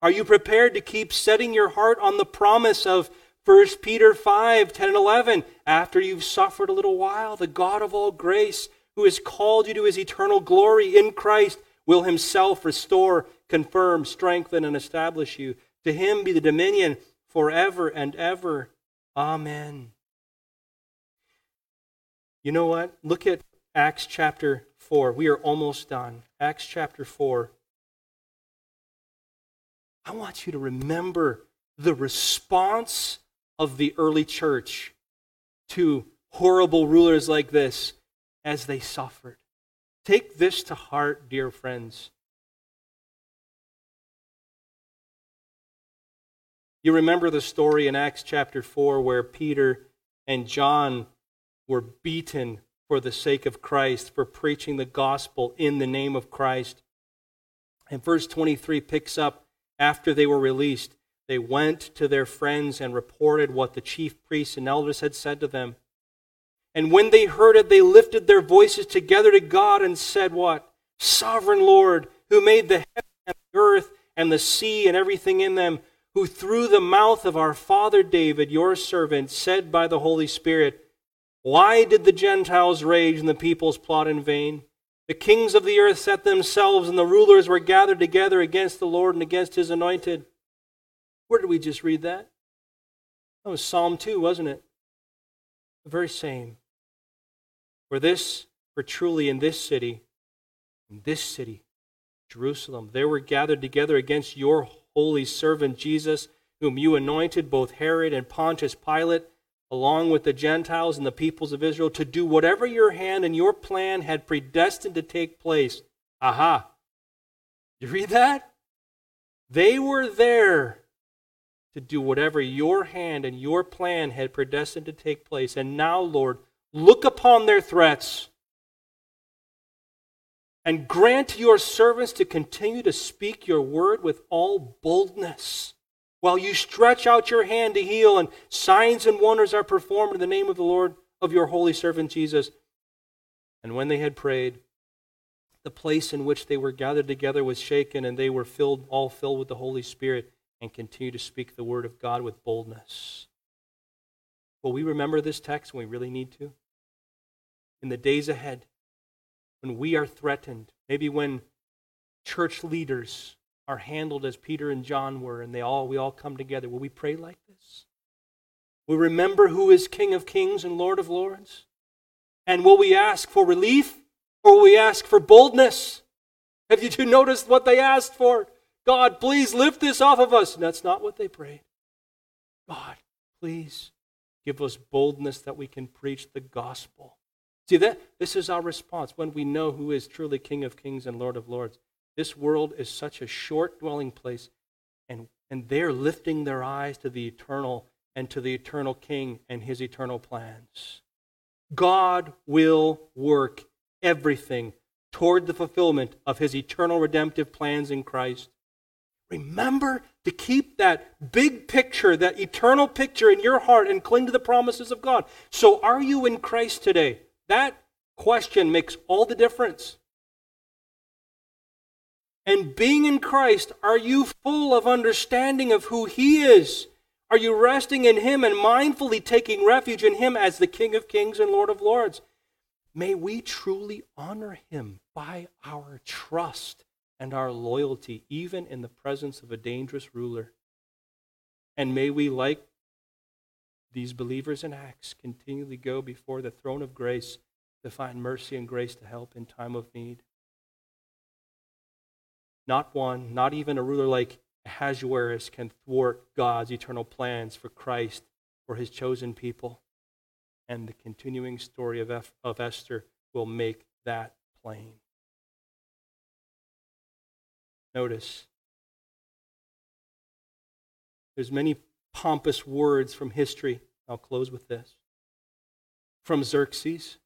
Are you prepared to keep setting your heart on the promise of 1 Peter 5, 10 and 11? After you've suffered a little while, the God of all grace, who has called you to his eternal glory in Christ, will himself restore, confirm, strengthen, and establish you. To him be the dominion forever and ever. Amen. You know what? Look at Acts chapter 4. We are almost done. Acts chapter 4. I want you to remember the response of the early church to horrible rulers like this as they suffered. Take this to heart, dear friends. You remember the story in Acts chapter 4 where Peter and John were beaten for the sake of Christ, for preaching the gospel in the name of Christ. And verse 23 picks up after they were released. They went to their friends and reported what the chief priests and elders had said to them. And when they heard it, they lifted their voices together to God and said, What? Sovereign Lord, who made the heaven and the earth and the sea and everything in them, who through the mouth of our father David, your servant, said by the Holy Spirit, why did the Gentiles rage and the peoples plot in vain? The kings of the earth set themselves, and the rulers were gathered together against the Lord and against his anointed. Where did we just read that? That was Psalm 2, wasn't it? The very same. For this, for truly in this city, in this city, Jerusalem, they were gathered together against your holy servant Jesus, whom you anointed, both Herod and Pontius Pilate along with the Gentiles and the peoples of Israel, to do whatever your hand and your plan had predestined to take place. Aha. You read that? They were there to do whatever your hand and your plan had predestined to take place. And now, Lord, look upon their threats and grant your servants to continue to speak your word with all boldness while you stretch out your hand to heal, and signs and wonders are performed in the name of the Lord of your holy servant Jesus. And when they had prayed, the place in which they were gathered together was shaken, and they were filled, all filled with the Holy Spirit, and continued to speak the word of God with boldness. Will we remember this text when we really need to? In the days ahead, when we are threatened, maybe when church leaders are handled as Peter and John were, and they all we all come together. Will we pray like this? Will we remember who is King of Kings and Lord of Lords? And will we ask for relief or will we ask for boldness? Have you two noticed what they asked for? God, please lift this off of us. And that's not what they prayed. God, please Give us boldness that we can preach the gospel. See that this is our response when we know who is truly King of Kings and Lord of Lords. This world is such a short dwelling place, and, and they're lifting their eyes to the eternal and to the eternal King and his eternal plans. God will work everything toward the fulfillment of his eternal redemptive plans in Christ. Remember to keep that big picture, that eternal picture in your heart and cling to the promises of God. So, are you in Christ today? That question makes all the difference. And being in Christ, are you full of understanding of who He is? Are you resting in Him and mindfully taking refuge in Him as the King of Kings and Lord of Lords? May we truly honor Him by our trust and our loyalty, even in the presence of a dangerous ruler. And may we, like these believers in Acts, continually go before the throne of grace to find mercy and grace to help in time of need. Not one, not even a ruler like Ahasuerus can thwart God's eternal plans for Christ, for his chosen people. And the continuing story of, F- of Esther will make that plain. Notice, there's many pompous words from history. I'll close with this. From Xerxes.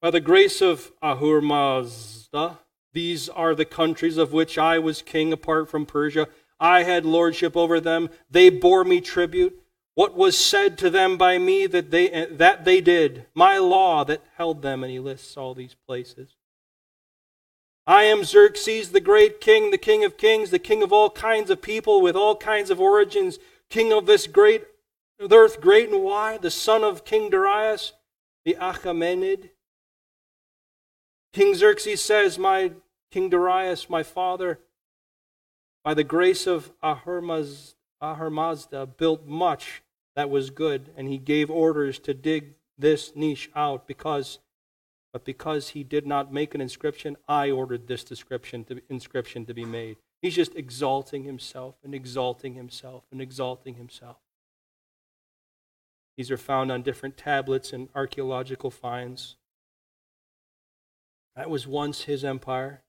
By the grace of Ahura Mazda, these are the countries of which I was king apart from Persia. I had lordship over them. They bore me tribute. What was said to them by me that they, that they did, my law that held them. And he lists all these places. I am Xerxes, the great king, the king of kings, the king of all kinds of people with all kinds of origins, king of this great earth, great and wide, the son of King Darius, the Achaemenid. King Xerxes says, My King Darius, my father, by the grace of Ahura built much that was good, and he gave orders to dig this niche out because but because he did not make an inscription, I ordered this to, inscription to be made. He's just exalting himself and exalting himself and exalting himself. These are found on different tablets and archaeological finds. That was once his empire.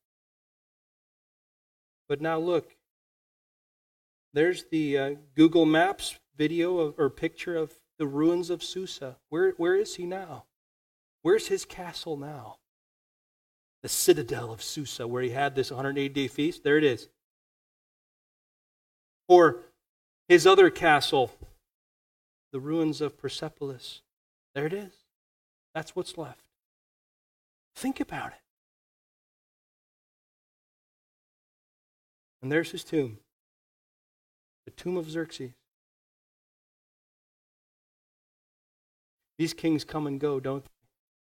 But now look, there's the uh, Google Maps video of, or picture of the ruins of Susa. Where, where is he now? Where's his castle now? The citadel of Susa, where he had this 180 day feast. There it is. Or his other castle, the ruins of Persepolis. There it is. That's what's left. Think about it. And there's his tomb, the tomb of Xerxes. These kings come and go, don't they?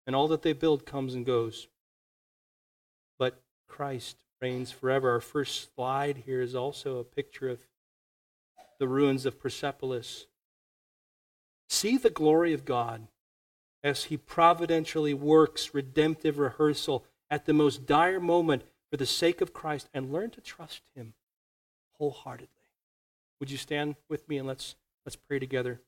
And all that they build comes and goes. But Christ reigns forever. Our first slide here is also a picture of the ruins of Persepolis. See the glory of God as he providentially works redemptive reversal at the most dire moment for the sake of Christ and learn to trust him wholeheartedly. Would you stand with me and let's let's pray together.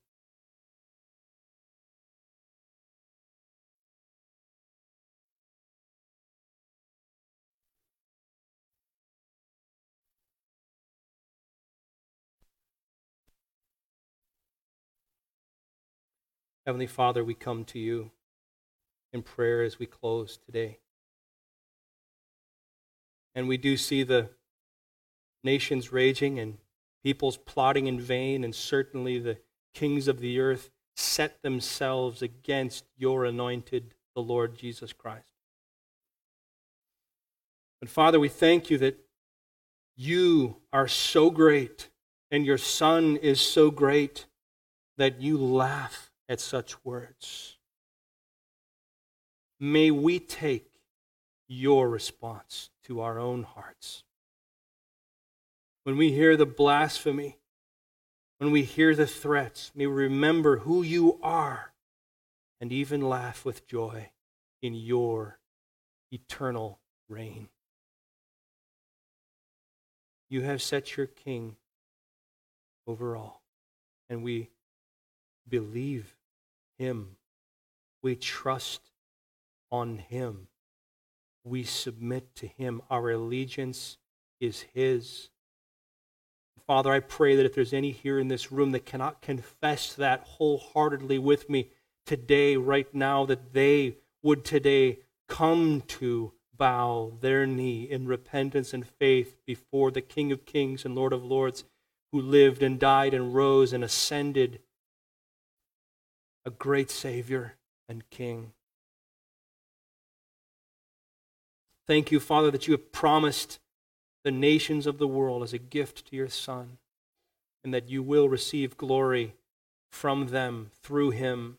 Heavenly Father, we come to you in prayer as we close today. And we do see the nations raging and peoples plotting in vain, and certainly the kings of the earth set themselves against your anointed, the Lord Jesus Christ. But Father, we thank you that you are so great and your Son is so great that you laugh at such words. May we take your response to our own hearts. When we hear the blasphemy, when we hear the threats, may we remember who you are and even laugh with joy in your eternal reign. You have set your king over all, and we believe Him. We trust on Him. We submit to Him. Our allegiance is His. Father, I pray that if there's any here in this room that cannot confess that wholeheartedly with me today, right now, that they would today come to bow their knee in repentance and faith before the King of Kings and Lord of Lords, who lived and died and rose and ascended, a great Savior and King. Thank you, Father, that you have promised the nations of the world as a gift to your Son, and that you will receive glory from them through him.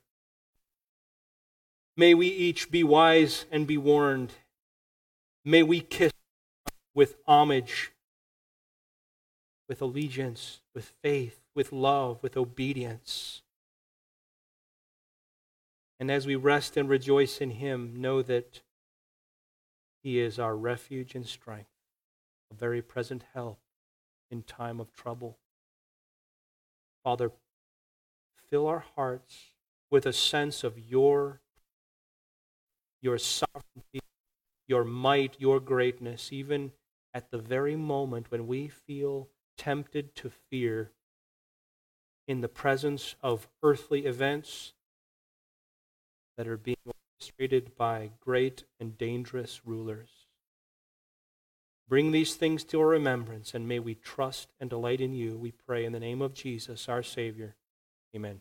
May we each be wise and be warned May we kiss with homage, with allegiance, with faith, with love, with obedience. And as we rest and rejoice in Him, know that He is our refuge and strength, a very present help in time of trouble. Father, fill our hearts with a sense of your, your sovereignty your might, your greatness, even at the very moment when we feel tempted to fear in the presence of earthly events that are being orchestrated by great and dangerous rulers. Bring these things to our remembrance, and may we trust and delight in you, we pray in the name of Jesus, our Savior. Amen.